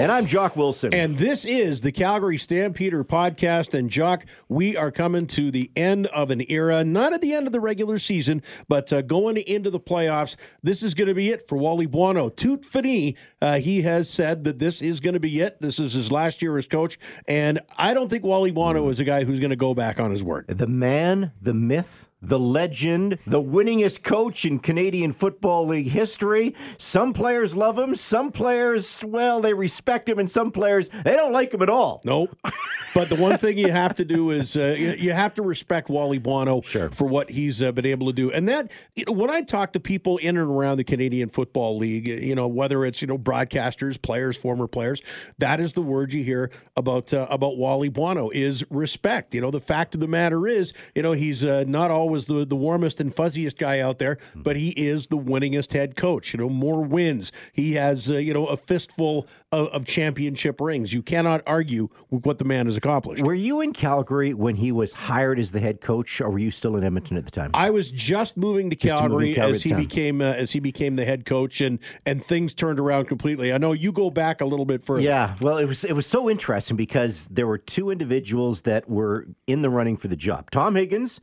And I'm Jock Wilson. And this is the Calgary Stampeder podcast. And Jock, we are coming to the end of an era, not at the end of the regular season, but uh, going into the playoffs. This is going to be it for Wally Buono. Toot Fini, uh, he has said that this is going to be it. This is his last year as coach. And I don't think Wally Buono is a guy who's going to go back on his word. The man, the myth, the legend, the winningest coach in Canadian Football League history. Some players love him. Some players, well, they respect him, and some players, they don't like him at all. Nope. But the one thing you have to do is uh, you, you, have to respect Wally Buono sure. for what he's uh, been able to do. And that, you know, when I talk to people in and around the Canadian Football League, you know, whether it's, you know, broadcasters, players, former players, that is the word you hear about uh, about Wally Buono is respect. You know, the fact of the matter is, you know, he's uh, not always always the, the warmest and fuzziest guy out there, but he is the winningest head coach. You know, more wins. He has, uh, you know, a fistful of, of, championship rings. You cannot argue with what the man has accomplished. Were you in Calgary when he was hired as the head coach, or were you still in Edmonton at the time? I was just moving to Calgary, Calgary as he became uh, as he became the head coach, and and things turned around completely. I know you go back a little bit further. Yeah, well, it was it was so interesting because there were two individuals that were in the running for the job. Tom Higgins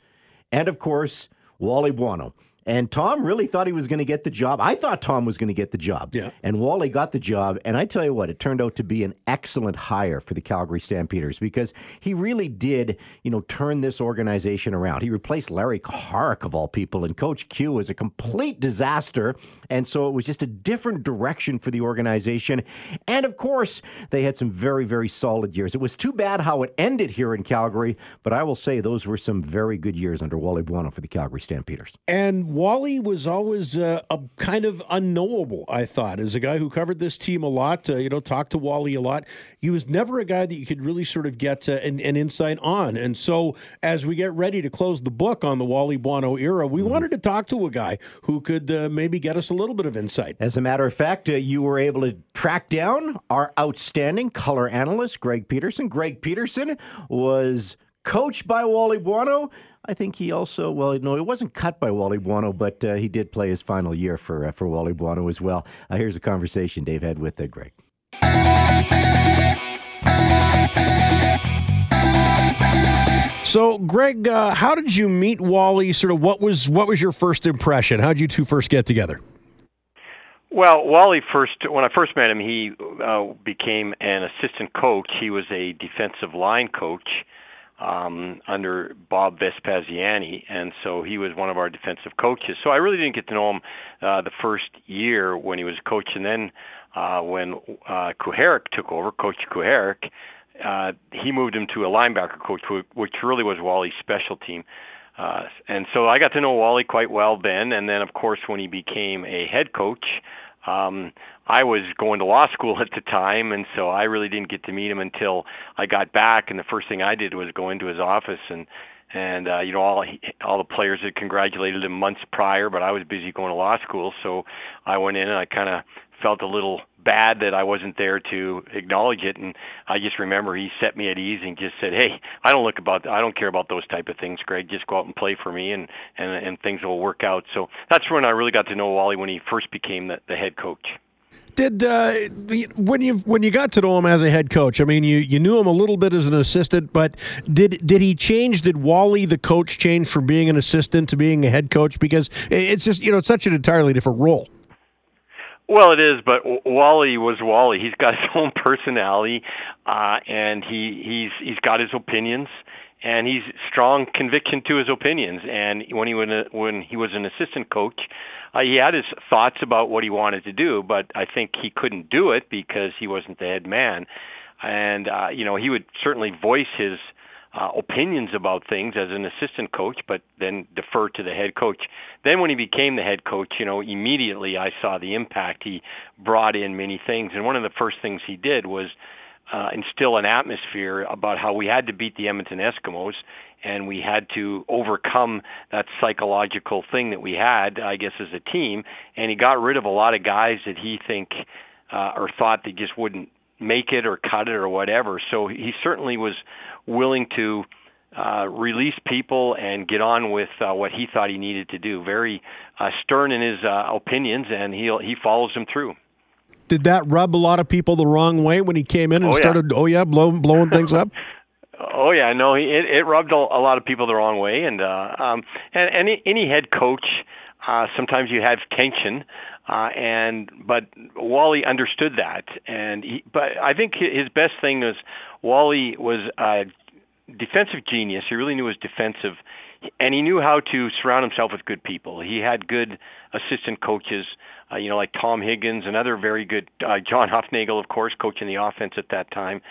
and of course, Wally Buono. And Tom really thought he was going to get the job. I thought Tom was going to get the job. Yeah. And Wally got the job. And I tell you what, it turned out to be an excellent hire for the Calgary Stampeders because he really did, you know, turn this organization around. He replaced Larry Clark, of all people, and Coach Q was a complete disaster. And so it was just a different direction for the organization. And of course, they had some very, very solid years. It was too bad how it ended here in Calgary, but I will say those were some very good years under Wally Buono for the Calgary Stampeders. And Wally was always uh, a kind of unknowable, I thought, as a guy who covered this team a lot, uh, you know, talked to Wally a lot. He was never a guy that you could really sort of get uh, an, an, insight on. And so as we get ready to close the book on the Wally Buono era, we mm-hmm. wanted to talk to a guy who could uh, maybe get us a little bit of insight. As a matter of fact, uh, you were able to track down our outstanding color analyst, Greg Peterson. Greg Peterson was coached by Wally Buono. I think he also, well, no, it wasn't cut by Wally Buono, but uh, he did play his final year for uh, for Wally Buono as well. Uh, here's a conversation Dave had with uh, Greg. So, Greg, uh, how did you meet Wally? Sort of, what was what was your first impression? How did you two first get together? Well, Wally first when I first met him, he uh, became an assistant coach. He was a defensive line coach um, under Bob Vespaziani, and so he was one of our defensive coaches. So I really didn't get to know him uh, the first year when he was coach, and then uh, when uh, Kuharich took over, Coach Kuharich, uh, he moved him to a linebacker coach, which really was Wally's special team. Uh, and so I got to know Wally quite well then, and then of course when he became a head coach, um, I was going to law school at the time, and so I really didn't get to meet him until I got back. And the first thing I did was go into his office and and uh, you know all all the players had congratulated him months prior, but I was busy going to law school, so I went in and I kind of felt a little bad that I wasn't there to acknowledge it. And I just remember he set me at ease and just said, "Hey, I don't look about, I don't care about those type of things, Greg. Just go out and play for me, and and and things will work out." So that's when I really got to know Wally when he first became the, the head coach did uh, when you when you got to know him as a head coach? I mean, you you knew him a little bit as an assistant, but did did he change? Did Wally the coach change from being an assistant to being a head coach? Because it's just you know it's such an entirely different role. Well, it is, but Wally was Wally. He's got his own personality, uh, and he he's he's got his opinions, and he's strong conviction to his opinions. And when he when when he was an assistant coach, uh, he had his thoughts about what he wanted to do, but I think he couldn't do it because he wasn't the head man. And uh, you know, he would certainly voice his uh, opinions about things as an assistant coach, but then defer to the head coach. Then when he became the head coach, you know, immediately I saw the impact. He brought in many things, and one of the first things he did was uh, instill an atmosphere about how we had to beat the Edmonton Eskimos, and we had to overcome that psychological thing that we had, I guess, as a team. And he got rid of a lot of guys that he think uh, or thought they just wouldn't make it or cut it or whatever. So he certainly was willing to uh, release people and get on with uh, what he thought he needed to do. Very uh, stern in his uh, opinions, and he he follows them through. did that rub a lot of people the wrong way when he came in and oh, started? Oh yeah, blowing blowing things up. Oh yeah, no, it it rubbed a, a lot of people the wrong way, and uh, um, and any any head coach, uh, sometimes you have tension, uh, and but Wally understood that, and he, but I think his best thing was Wally was a defensive genius. He really knew his defensive, and he knew how to surround himself with good people. He had good assistant coaches, uh, you know, like Tom Higgins, another very good uh, John Hufnagel, of course, coaching the offense at that time.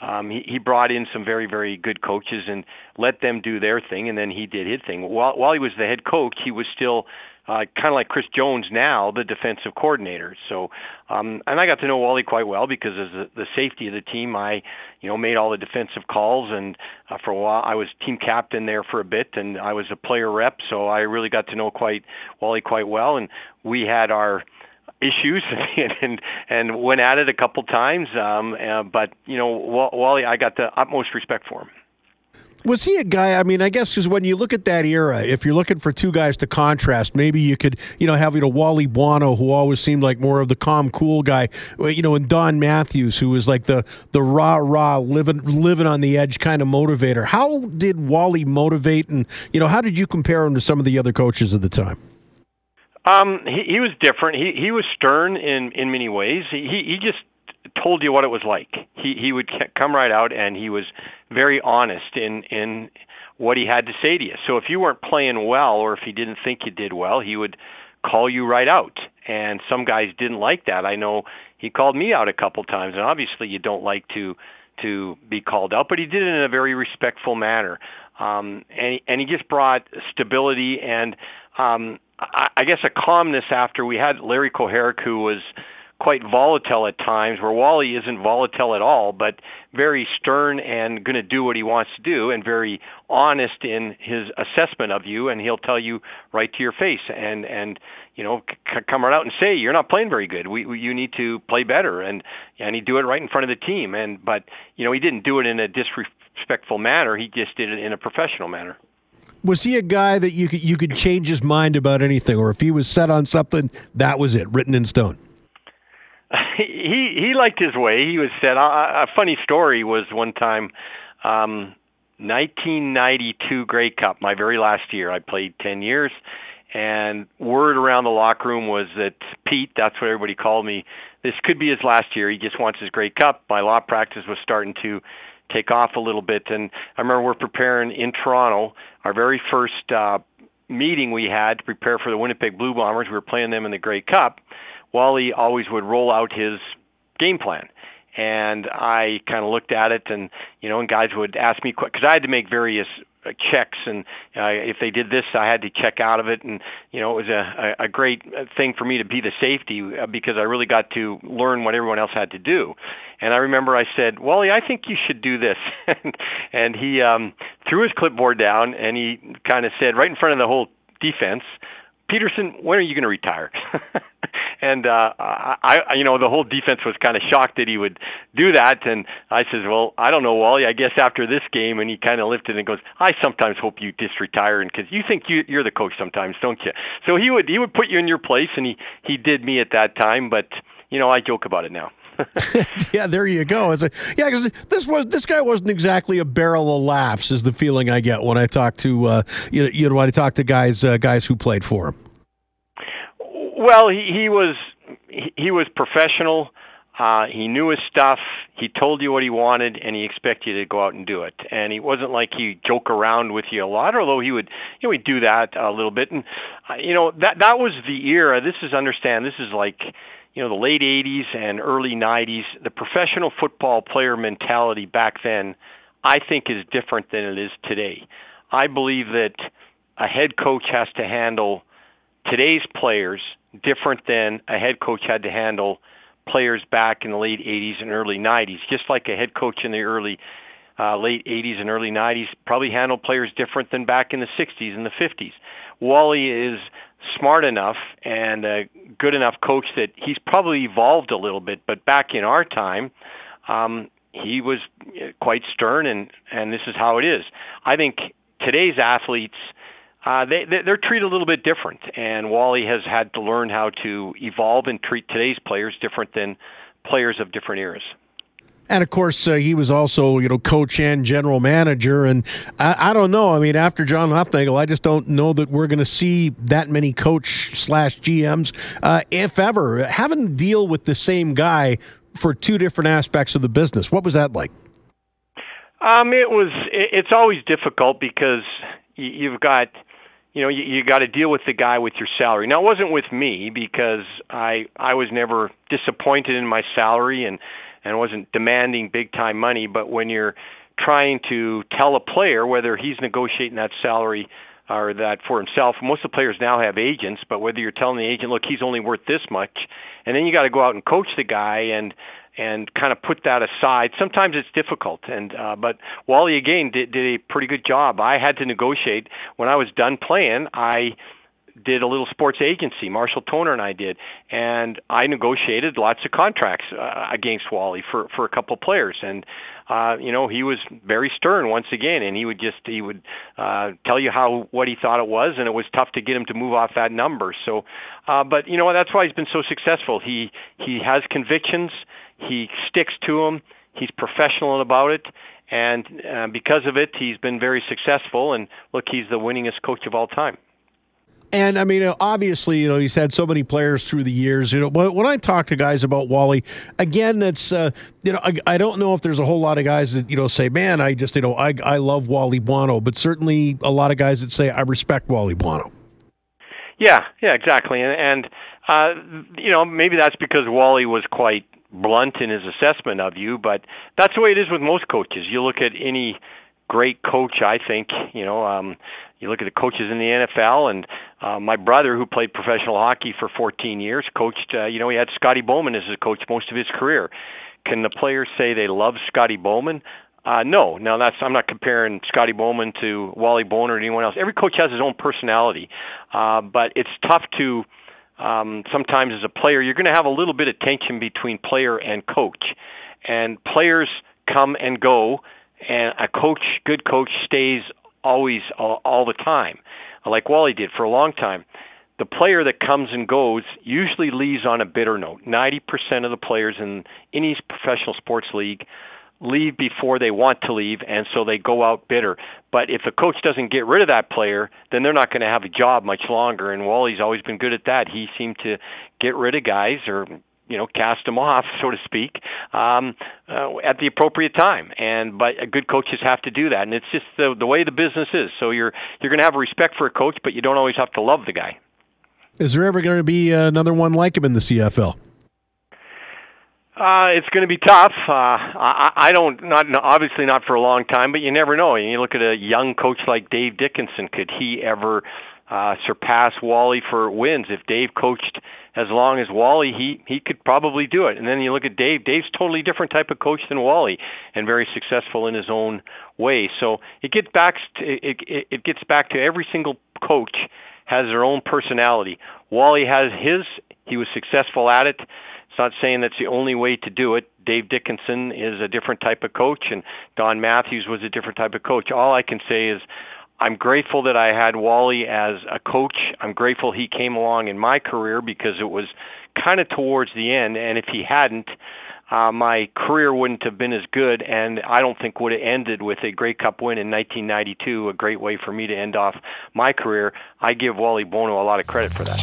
Um, he, he brought in some very, very good coaches and let them do their thing, and then he did his thing. While, while he was the head coach, he was still uh, kind of like Chris Jones now, the defensive coordinator. So, um, and I got to know Wally quite well because as the, the safety of the team, I, you know, made all the defensive calls, and uh, for a while I was team captain there for a bit, and I was a player rep, so I really got to know quite Wally quite well, and we had our issues and and, went at it a couple times. Um, uh, but you know, Wally, I got the utmost respect for him. Was he a guy? I mean, I guess because when you look at that era, if you're looking for two guys to contrast, maybe you could, you know, have you know Wally Buono, who always seemed like more of the calm, cool guy, you know, and Don Matthews, who was like the the rah rah living living on the edge kind of motivator. How did Wally motivate, and you know, how did you compare him to some of the other coaches of the time? Um, he, he was different. He he was stern in in many ways. He he just told you what it was like. He he would come right out and he was very honest in in what he had to say to you. So if you weren't playing well or if he didn't think you did well, he would call you right out. And some guys didn't like that. I know he called me out a couple times and obviously you don't like to to be called out, but he did it in a very respectful manner. Um and he, and he just brought stability and um I, guess a calmness after we had Larry Kuharich who was quite volatile at times, where Wally isn't volatile at all, but very stern and going to do what he wants to do, and very honest in his assessment of you, and he'll tell you right to your face, and and you know c- come right out and say you're not playing very good. We, we you need to play better, and and he do it right in front of the team, and but you know he didn't do it in a disrespectful manner. He just did it in a professional manner was he a guy that you could you could change his mind about anything, or if he was set on something, that was it, written in stone? he he liked his way. He was set. a, a funny story was one time, um, 1992 Grey Cup, my very last year. I played 10 years, and word around the locker room was that Pete, that's what everybody called me. This could be his last year. He just wants his Grey Cup. My law practice was starting to take off a little bit, and I remember we're preparing in Toronto our very first uh, meeting we had to prepare for the Winnipeg Blue Bombers. We were playing them in the Grey Cup Wally always would roll out his game plan. And I kind of looked at it, and you know, and guys would ask me because I had to make various checks, and uh, if they did this, I had to check out of it, and you know, it was a, a great thing for me to be the safety uh, because I really got to learn what everyone else had to do. And I remember I said, Wally, I think you should do this, and he um, threw his clipboard down, and he kind of said right in front of the whole defense, Peterson, when are you going to retire? and uh, I, I, you know, the whole defense was kind of shocked that he would do that. And I says, well, I don't know, Wally. I guess after this game, and he kind of lifted and goes, I sometimes hope you just retire, and because you think you, you're the coach sometimes, don't you? So he would he would put you in your place, and he he did me at that time. But you know, I joke about it now. yeah, there you go. It's a, yeah, because this was this guy wasn't exactly a barrel of laughs. Is the feeling I get when I talk to uh, you know, you know when I talk to guys uh, guys who played for him. Well, he, he was he, he was professional. Uh, he knew his stuff. He told you what he wanted, and he expected you to go out and do it. And he wasn't like he joke around with you a lot, although he would, you know, he'd do that a little bit. And uh, you know that that was the era. This is understand. This is like, you know, the late '80s and early '90s. The professional football player mentality back then, I think, is different than it is today. I believe that a head coach has to handle today's players different than a head coach had to handle players back in the late 80s and early 90s. Just like a head coach in the early uh, late 80s and early 90s probably handled players different than back in the 60s and the 50s. Wally is smart enough and a good enough coach that he's probably evolved a little bit. But back in our time, um, he was quite stern, and and this is how it is. I think today's athletes uh, they they're treated a little bit different, and Wally has had to learn how to evolve and treat today's players different than players of different eras. And of course, uh, he was also, you know, coach and general manager. And I, I, don't know. I mean, after John Hufnagel, I just don't know that we're going to see that many coach slash GMs, uh, if ever, having to deal with the same guy for two different aspects of the business. What was that like? Um, it was. It's always difficult because you've got you know you, you got to deal with the guy with your salary. Now it wasn't with me because I I was never disappointed in my salary and and wasn't demanding big time money. But when you're trying to tell a player whether he's negotiating that salary or that for himself, most of the players now have agents. But whether you're telling the agent, look, he's only worth this much, and then you got to go out and coach the guy and and kind of put that aside. Sometimes it's difficult, and uh, but Wally again did, did a pretty good job. I had to negotiate when I was done playing. I did a little sports agency. Marshall Toner and I did, and I negotiated lots of contracts uh, against Wally for for a couple players. And uh, you know, he was very stern once again, and he would just he would uh, tell you how what he thought it was, and it was tough to get him to move off that number. So, uh, but you know, that's why he's been so successful. He he has convictions. He sticks to them. He's professional about it and uh, because of it, he's been very successful. And look, he's the winningest coach of all time. And I mean, obviously, you know, he's had so many players through the years. You know, when I talk to guys about Wally, again, it's uh, you know, I, I, don't know if there's a whole lot of guys that you know say, "Man, I just you know, I I love Wally Buono," but certainly a lot of guys that say, "I respect Wally Buono." Yeah, yeah, exactly, and and uh, you know, maybe that's because Wally was quite blunt in his assessment of you, but that's the way it is with most coaches. You look at any great coach, I think, you know, um you look at the coaches in the NFL, and uh, my brother, who played professional hockey for 14 years, coached. Uh, you know, he had Scotty Bowman as a coach most of his career. Can the players say they love Scotty Bowman? Uh, no, now that's I'm not comparing Scotty Bowman to Wally Buono or anyone else. Every coach has his own personality, uh, but it's tough to um, sometimes as a player. You're going to have a little bit of tension between player and coach, and players come and go, and a coach, good coach, stays always all, all the time, like Wally did for a long time. The player that comes and goes usually leaves on a bitter note. 90% of the players in any professional sports league leave before they want to leave, and so they go out bitter. But if the coach doesn't get rid of that player, then they're not going to have a job much longer. And Wally's always been good at that. He seemed to get rid of guys or you know cast them off so to speak um uh, at the appropriate time and but good coaches have to do that and it's just the the way the business is so you're you're going to have respect for a coach but you don't always have to love the guy is there ever going to be another one like him in the CFL uh, it's going to be tough. Uh, I, I don't, not obviously not for a long time, but you never know. You look at a young coach like Dave Dickenson. Could he ever uh, surpass Wally for wins. If Dave coached as long as Wally, he he could probably do it. And then you look at Dave. Dave's totally different type of coach than Wally, and very successful in his own way. So it gets back to, it, it, it gets back to every single coach has their own personality. Wally has his. He was successful at it. It's not saying that's the only way to do it. Dave Dickenson is a different type of coach, and Don Matthews was a different type of coach. All I can say is I'm grateful that I had Wally as a coach. I'm grateful he came along in my career because it was kind of towards the end, and if he hadn't, uh, my career wouldn't have been as good, and I don't think would have ended with a Grey Cup win in 1992. A great way for me to end off my career. I give Wally Buono a lot of credit for that.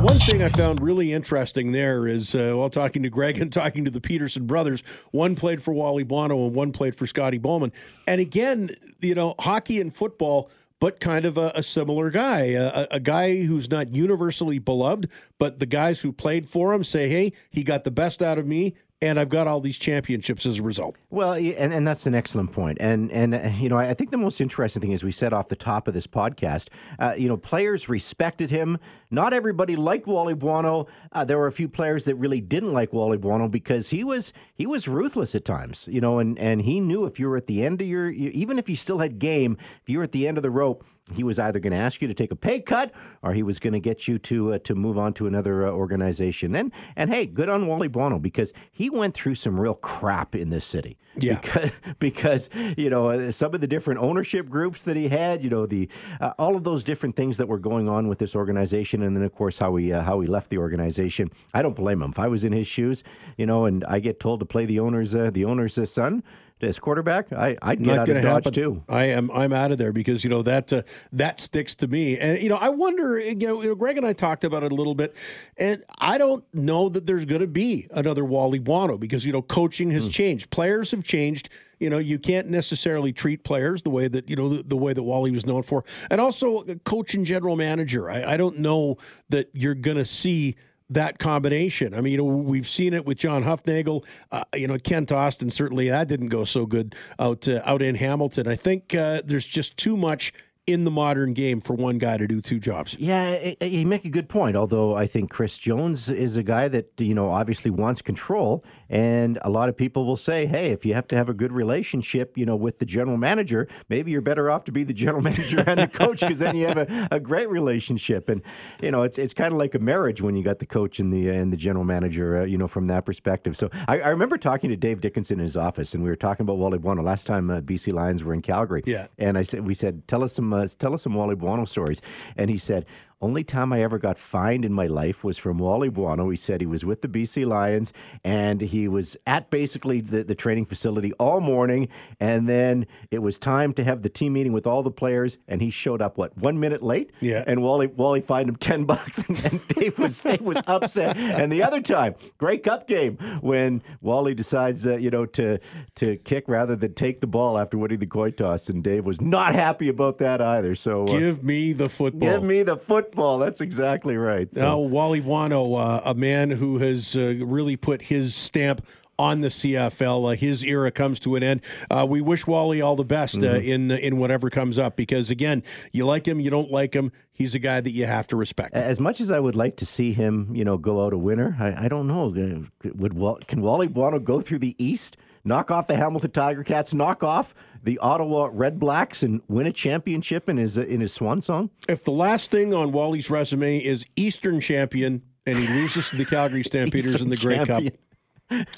One thing I found really interesting there is uh, while talking to Greg and talking to the Peterson brothers, one played for Wally Buono and one played for Scotty Bowman. And again, you know, hockey and football, but kind of a, a similar guy, a, a, guy who's not universally beloved, but the guys who played for him say, hey, he got the best out of me and I've got all these championships as a result. Well, and, and that's an excellent point. And and uh, you know, I think the most interesting thing is we said off the top of this podcast, uh, you know, players respected him. not everybody liked Wally Buono. Uh, there were a few players that really didn't like Wally Buono because he was he was ruthless at times, you know, and and he knew if you were at the end of your even if you still had game, if you were at the end of the rope, he was either going to ask you to take a pay cut or he was going to get you to uh, to move on to another uh, organization. And and hey, good on Wally Buono because he went through some real crap in this city. Yeah. Because, because you know uh, some of the different ownership groups that he had, you know the uh, all of those different things that were going on with this organization, and then of course how he uh, how he left the organization. I don't blame him. If I was in his shoes, you know, and I get told to play the owner's uh, the owner's son as quarterback, I I'd get Not out going of to Dodge happen. too. I am. I'm out of there because you know that uh, that sticks to me. And you know, I wonder. You know, you know, Greg and I talked about it a little bit, and I don't know that there's going to be another Wally Buono because you know, coaching has changed, players have changed. You know, you can't necessarily treat players the way that you know the, the way that Wally was known for, and also coach and general manager. I, I don't know that you're going to see that combination. I mean, you know, we've seen it with John Hufnagel. Uh, you know, Kent Austin certainly that didn't go so good out uh, out in Hamilton. I think uh, there's just too much in the modern game for one guy to do two jobs. Yeah, you make a good point. Although I think Chris Jones is a guy that you know obviously wants control, and a lot of people will say, "Hey, if you have to have a good relationship, you know, with the general manager, maybe you're better off to be the general manager and the coach because then you have a, a great relationship." And you know, it's it's kind of like a marriage when you got the coach and the and the general manager, uh, you know, from that perspective. So I, I remember talking to Dave Dickenson in his office, and we were talking about Wally Buono last time uh, BC Lions were in Calgary. Yeah. And I said, we said, tell us some, uh, tell us some Wally Buono stories. And he said, only time I ever got fined in my life was from Wally Buono. He said he was with the BC Lions and he was at basically the, the training facility all morning. And then it was time to have the team meeting with all the players. And he showed up, what, one minute late? Yeah. And Wally, Wally fined him 10 bucks. And, and Dave, was, Dave was upset. And the other time, Grey Cup game, when Wally decides, uh, you know, to, to kick rather than take the ball after winning the coin toss. And Dave was not happy about that either. So uh, Give me the football. Give me the football. That's exactly right. So, Now, Wally Buono, uh, a man who has uh, really put his stamp on the CFL. Uh, his era comes to an end. Uh, we wish Wally all the best uh, Mm-hmm. in in whatever comes up because again, you like him, you don't like him. He's a guy that you have to respect. as much as I would like to see him, you know, go out a winner, I, I don't know. Uh, Would can Wally Buono go through the East, knock off the Hamilton Tiger Cats, knock off the Ottawa Red Blacks, and win a championship in his in his swan song? If the last thing on Wally's resume is Eastern champion and he loses to the Calgary Stampeders in the Grey Cup.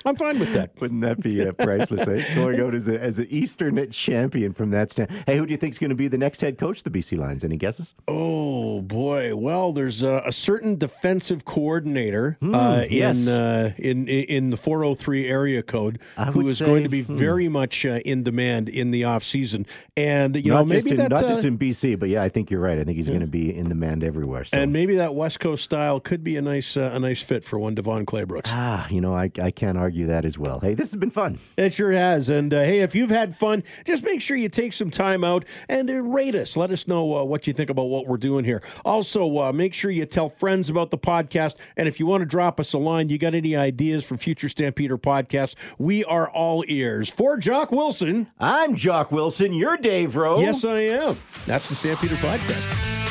I'm fine with that. Wouldn't that be uh, priceless? eh? Going out as, a, as an Eastern champion from that stand. Hey, who do you think is going to be the next head coach of the BC Lions? Any guesses? Oh boy! Well, there's a, a certain defensive coordinator uh, yes. in, uh, in in the 403 area code I who would going to be hmm. very much uh, in demand in the off season, and you not know maybe just in, that not uh, just in BC, but yeah, I think you're right. I think he's going to be in demand everywhere. So. and maybe that West Coast style could be a nice uh, a nice fit for one DeVone Claybrooks. ah, you know, I, I can't argue that as well. Hey, this has been fun. It sure has. And uh, hey, if you've had fun, just make sure you take some time out and uh, rate us. Let us know uh, what you think about what we're doing here. Also, uh, make sure you tell friends about the podcast. And if you want to drop us a line, you got any ideas for future Stampeder podcasts, we are all ears. For Jock Wilson, I'm Jock Wilson. You're Dave Rowe. yes, I am. That's the Stampeder podcast.